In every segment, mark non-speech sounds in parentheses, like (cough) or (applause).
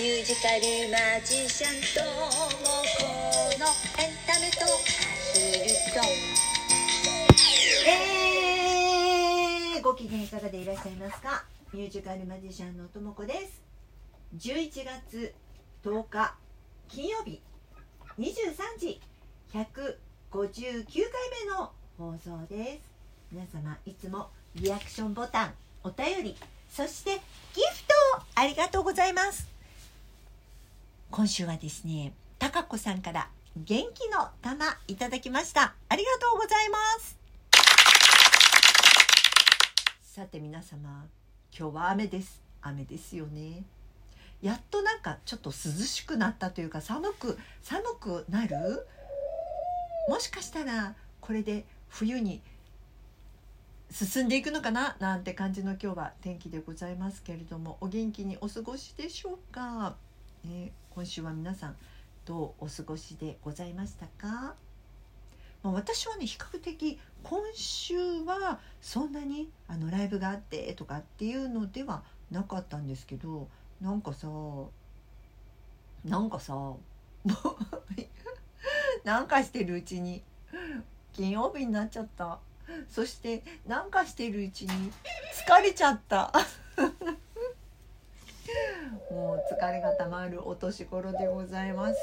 ミュージカルマジシャンともこのエンタメとアヒルと。えー、ご機嫌いかがでいらっしゃいますか？ミュージカルマジシャンのともこです。11月10日金曜日。23時159回目の放送です。皆様いつもリアクションボタンお便りそしてギフトありがとうございます。今週はですねたかこさんから元気の玉いただきました。ありがとうございます。さて皆様今日は雨です。雨ですよね。やっとなんかちょっと涼しくなったというか寒く寒くなる？もしかしたらこれで冬に進んでいくのかな？なんて感じの今日は天気でございますけれどもお元気にお過ごしでしょうか、ね、今週は皆さんどうお過ごしでございましたか、まあ、私はね比較的今週はそんなにあのライブがあってとかっていうのではなかったんですけどなんかさなんかさ (laughs) なんかしてるうちに金曜日になっちゃった。そしてなんかしてるうちに疲れちゃった。(laughs) もう疲れがたまるお年頃でございます。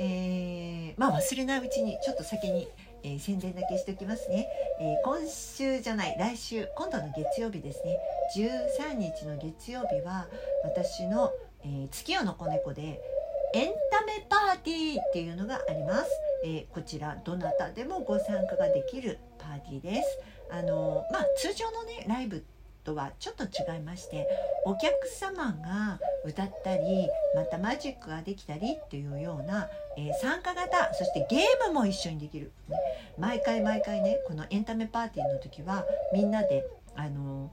えー、まあ忘れないうちにちょっと先に、えー、宣伝だけしておきますね、えー、今週じゃない来週今度の月曜日ですね。13日の月曜日は私の、えー、月夜の子猫でエンタメパーティーっていうのがあります、えー、こちらどなたでもご参加ができるパーティーです。あのまあ通常のねライブとはちょっと違いましてお客様が歌ったりまたマジックができたりっていうような、えー、参加型そしてゲームも一緒にできる、毎回毎回ねこのエンタメパーティーの時はみんなであの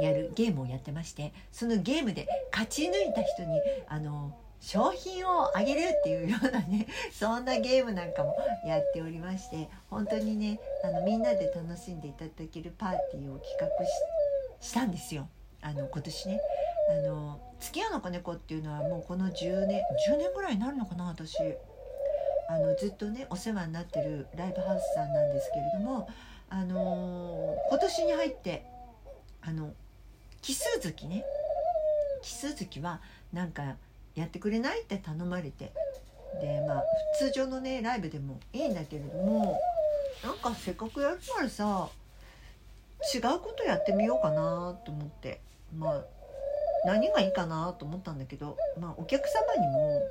やるゲームをやってましてそのゲームで勝ち抜いた人にあの商品をあげるっていうようなね (laughs) そんなゲームなんかもやっておりまして本当にねあのみんなで楽しんでいただけるパーティーを企画したんですよ。あの今年ね。あの月夜の子猫っていうのはもうこの10年10年ぐらいになるのかな私。あのずっとねお世話になってるライブハウスさんなんですけれどもあの今年に入ってあの奇数月ね。奇数月はなんかやってくれないって頼まれて。でまあ通常のねライブでもいいんだけれどもなんかせっかくやるからさ違うことやってみようかなと思ってまあ何がいいかなと思ったんだけど、まあ、お客様にも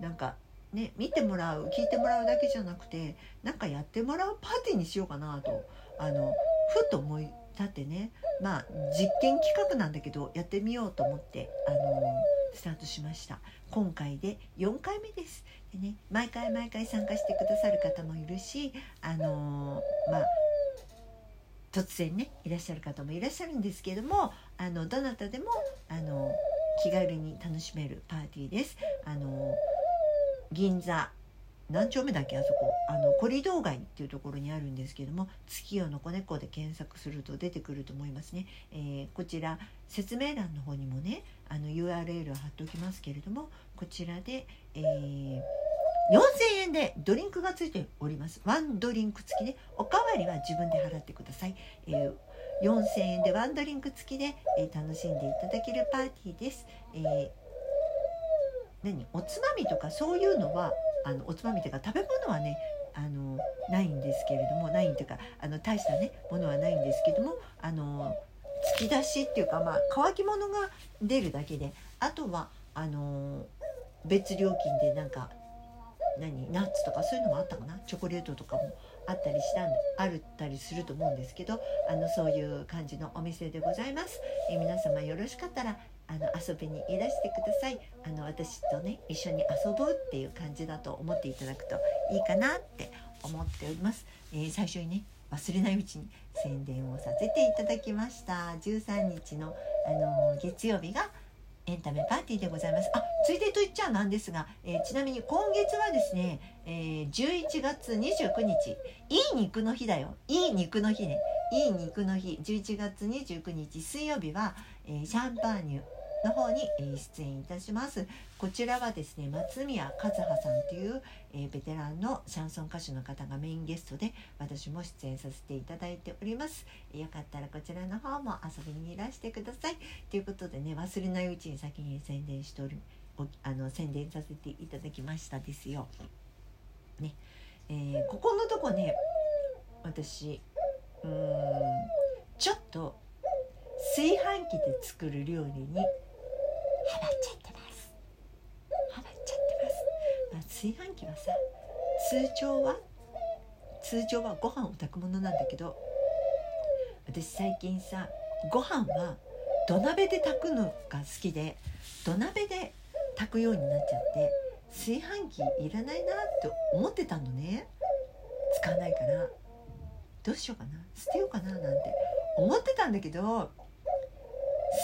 なんかね見てもらう聞いてもらうだけじゃなくてなんかやってもらうパーティーにしようかなとあのふと思い立ってねまあ実験企画なんだけどやってみようと思ってあのスタートしました今回で4回目ですでね毎回毎回参加してくださる方もいるしあのまあ突然ねいらっしゃる方もいらっしゃるんですけどもあのどなたでもあの気軽に楽しめるパーティーです。あの銀座何丁目だっけあそこ？あのコリドー街っていうところにあるんですけども月夜の子猫で検索すると出てくると思いますね、えー、こちら説明欄の方にもねあの URL を貼っておきますけれどもこちらで、えー4000円でドリンクがついております。ワンドリンク付きでおかわりは自分で払ってください、えー、4000円でワンドリンク付きで、えー、楽しんでいただけるパーティーです、えー、何？おつまみとかそういうのはあのおつまみというか食べ物はねあのないんですけれどもないというかあの大したねものはないんですけどもあの突き出しっていうかまあ乾き物が出るだけであとはあの別料金でなんか何ナッツとかそういうのもあったかな？チョコレートとかもあったりしたんあるったりすると思うんですけどあのそういう感じのお店でございます。え皆様よろしかったらあの遊びにいらしてくださいあの私とね一緒に遊ぼうっていう感じだと思っていただくといいかなって思っております、えー、最初にね忘れないうちに宣伝をさせていただきました13日の、あの月曜日がエンタメパーティーでございます。あ、ついでと言っちゃなんですが、えー、ちなみに今月はですね、えー、11月29日、いい肉の日だよ。いい肉の日ね。いい肉の日、11月29日水曜日は、えー、シャンパーニュの方に、え出演いたします。こちらはですね松宮和葉さんという、えベテランのシャンソン歌手の方がメインゲストで私も出演させていただいております。よかったらこちらの方も遊びにいらしてください。ということでね忘れないうちに先に宣伝しておりあの宣伝させていただきましたですよ。ね、えーここのとこね私うーんちょっと炊飯器で作る料理にハマっちゃってます。ハマっちゃってます。まあ、炊飯器はさ通常は通常はご飯を炊くものなんだけど私最近さご飯は土鍋で炊くのが好きで土鍋で炊くようになっちゃって炊飯器いらないなって思ってたのね使わないからどうしようかな捨てようかななんて思ってたんだけど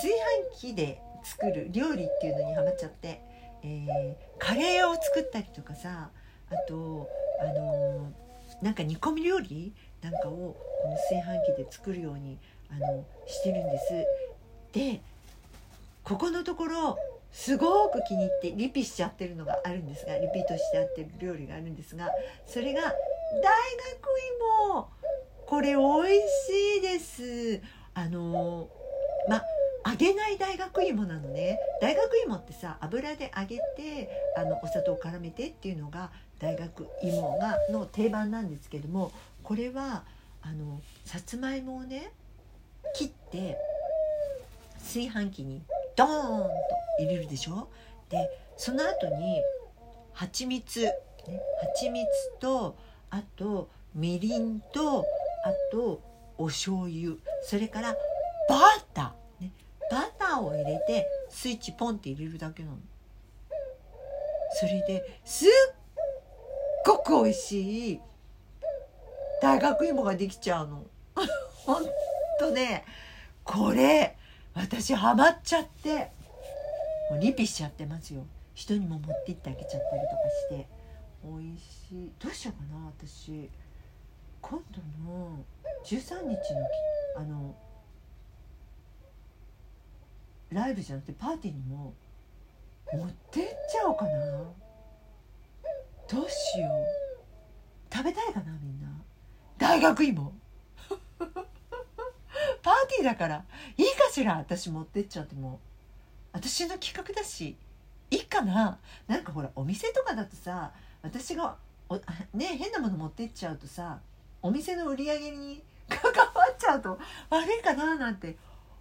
炊飯器で作る料理っていうのにハマっちゃって、えーカレーを作ったりとかさあとあのーなんか煮込み料理なんかをこの炊飯器で作るようにあのしてるんです。でここのところすごく気に入ってリピしちゃってるのがあるんですがリピートしちゃってる料理があるんですがそれが大学芋これ美味しいですあのまあ揚げない大学芋なのね。大学芋ってさ油で揚げてあのお砂糖を絡めてっていうのが大学芋がの定番なんですけどもこれはあのさつまいもをね切って炊飯器にドーンと入れるでしょ？でその後に蜂蜜ね蜂蜜とあとみりんとあとお醤油それからバター、バターを入れてスイッチポンって入れるだけなの。それですっごく美味しい大学芋ができちゃうの。ほんとねこれ私ハマっちゃってもうリピしちゃってますよ。人にも持って行ってあげちゃったりとかして。美味しい。どうしようかな私。今度の13日のきあのライブじゃなくてパーティーにも持ってっちゃおうかな。どうしよう。食べたいかなみんな。大学芋。(laughs) パーティーだから。いいかしら私持ってっちゃっても。私の企画だし。いいかな。なんかほらお店とかだとさ私がお (laughs) ね変なもの持ってっちゃうとさお店の売り上げに関わっちゃうと悪いかななんて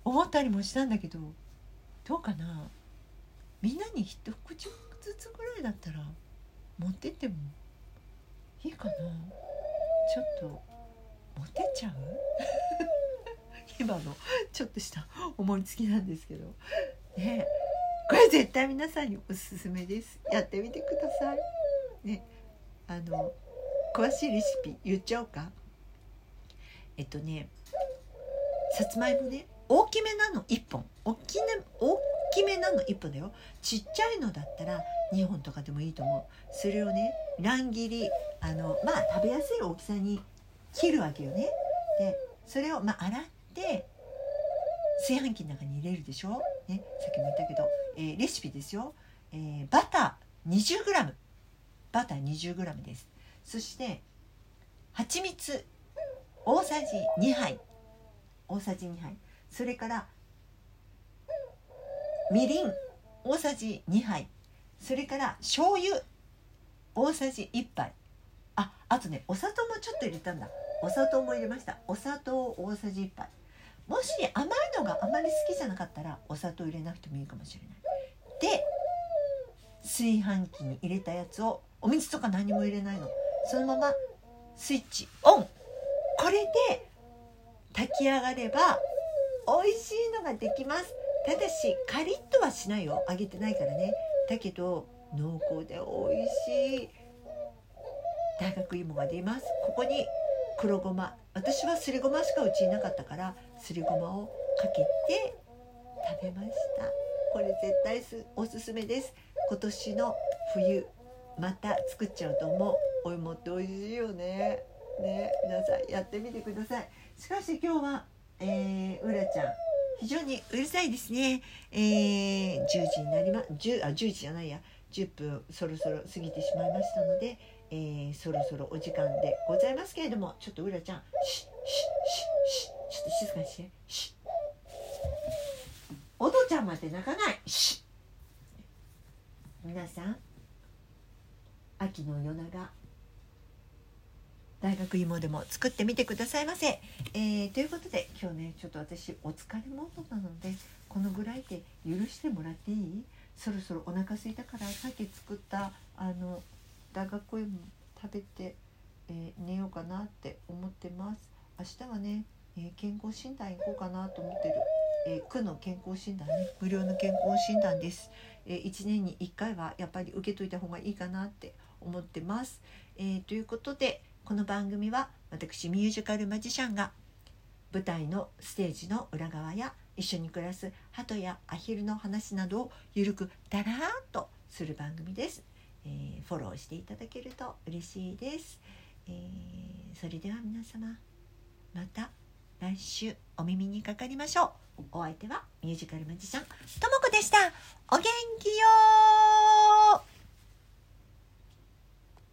思ったりもしたんだけど。どうかな？みんなに一口ずつぐらいだったら持ってってもいいかな？ちょっと持ってちゃう？(laughs) 今のちょっとした思いつきなんですけど。ね。これ絶対皆さんにおすすめです。やってみてください。ね。あの詳しいレシピ言っちゃおうか。えっとねさつまいもね。大きめなの1本。大き,、ね、大きめなの1本だよ。ちっちゃいのだったら2本とかでもいいと思う。それをね乱切りあのまあ食べやすい大きさに切るわけよね。でそれをまあ洗って炊飯器の中に入れるでしょ、ね、さっきも言ったけど、えーレシピですよ、えーバター 20g バター 20g です。そして蜂蜜。大さじ2杯。大さじ2杯。それからみりん大さじ2杯。それから醤油大さじ1杯。ああとねお砂糖もちょっと入れたんだ。お砂糖も入れました。お砂糖大さじ1杯。もし甘いのがあまり好きじゃなかったらお砂糖入れなくてもいいかもしれない。で炊飯器に入れたやつをお水とか何も入れないの。そのままスイッチオン。これで炊き上がれば美味しいのができます。ただしカリッとはしないよ。揚げてないからね。だけど濃厚で美味しい。大学芋が出ます。ここに黒ごま。私はすりごましかうちになかったからすりごまをかけて食べました。これ絶対すおすすめです。今年の冬また作っちゃうと思う。お芋って美味しいよね。ね皆さんやってみてください。しかし今日は、えー、うらちゃん非常にうるさいですね。えー、10時になりま、10あ10時じゃないや、10分そろそろ過ぎてしまいましたので、えー、そろそろお時間でございますけれども、ちょっとうらちゃん、シッシッシッシッちょっと静かにして、シッ。おどちゃんまで泣かない。シッ。皆さん、秋の夜長。大学芋でも作ってみてくださいませ。えー、ということで今日ねちょっと私お疲れモードなのでこのぐらいで許してもらっていい？そろそろお腹空いたからさっき作ったあの大学芋食べて、えー、寝ようかなって思ってます。明日はね、えー、健康診断行こうかなと思ってる、えー、区の健康診断ね無料の健康診断です、え1年に1回はやっぱり受けといた方がいいかなって思ってます、えということでこの番組は私ミュージカルマジシャンが舞台のステージの裏側や一緒に暮らす鳩やアヒルの話などをゆるくだらーっとする番組です、えーフォローしていただけると嬉しいです、えーそれでは皆様また来週お耳にかかりましょう。お相手はミュージカルマジシャンともこでした。お元気よ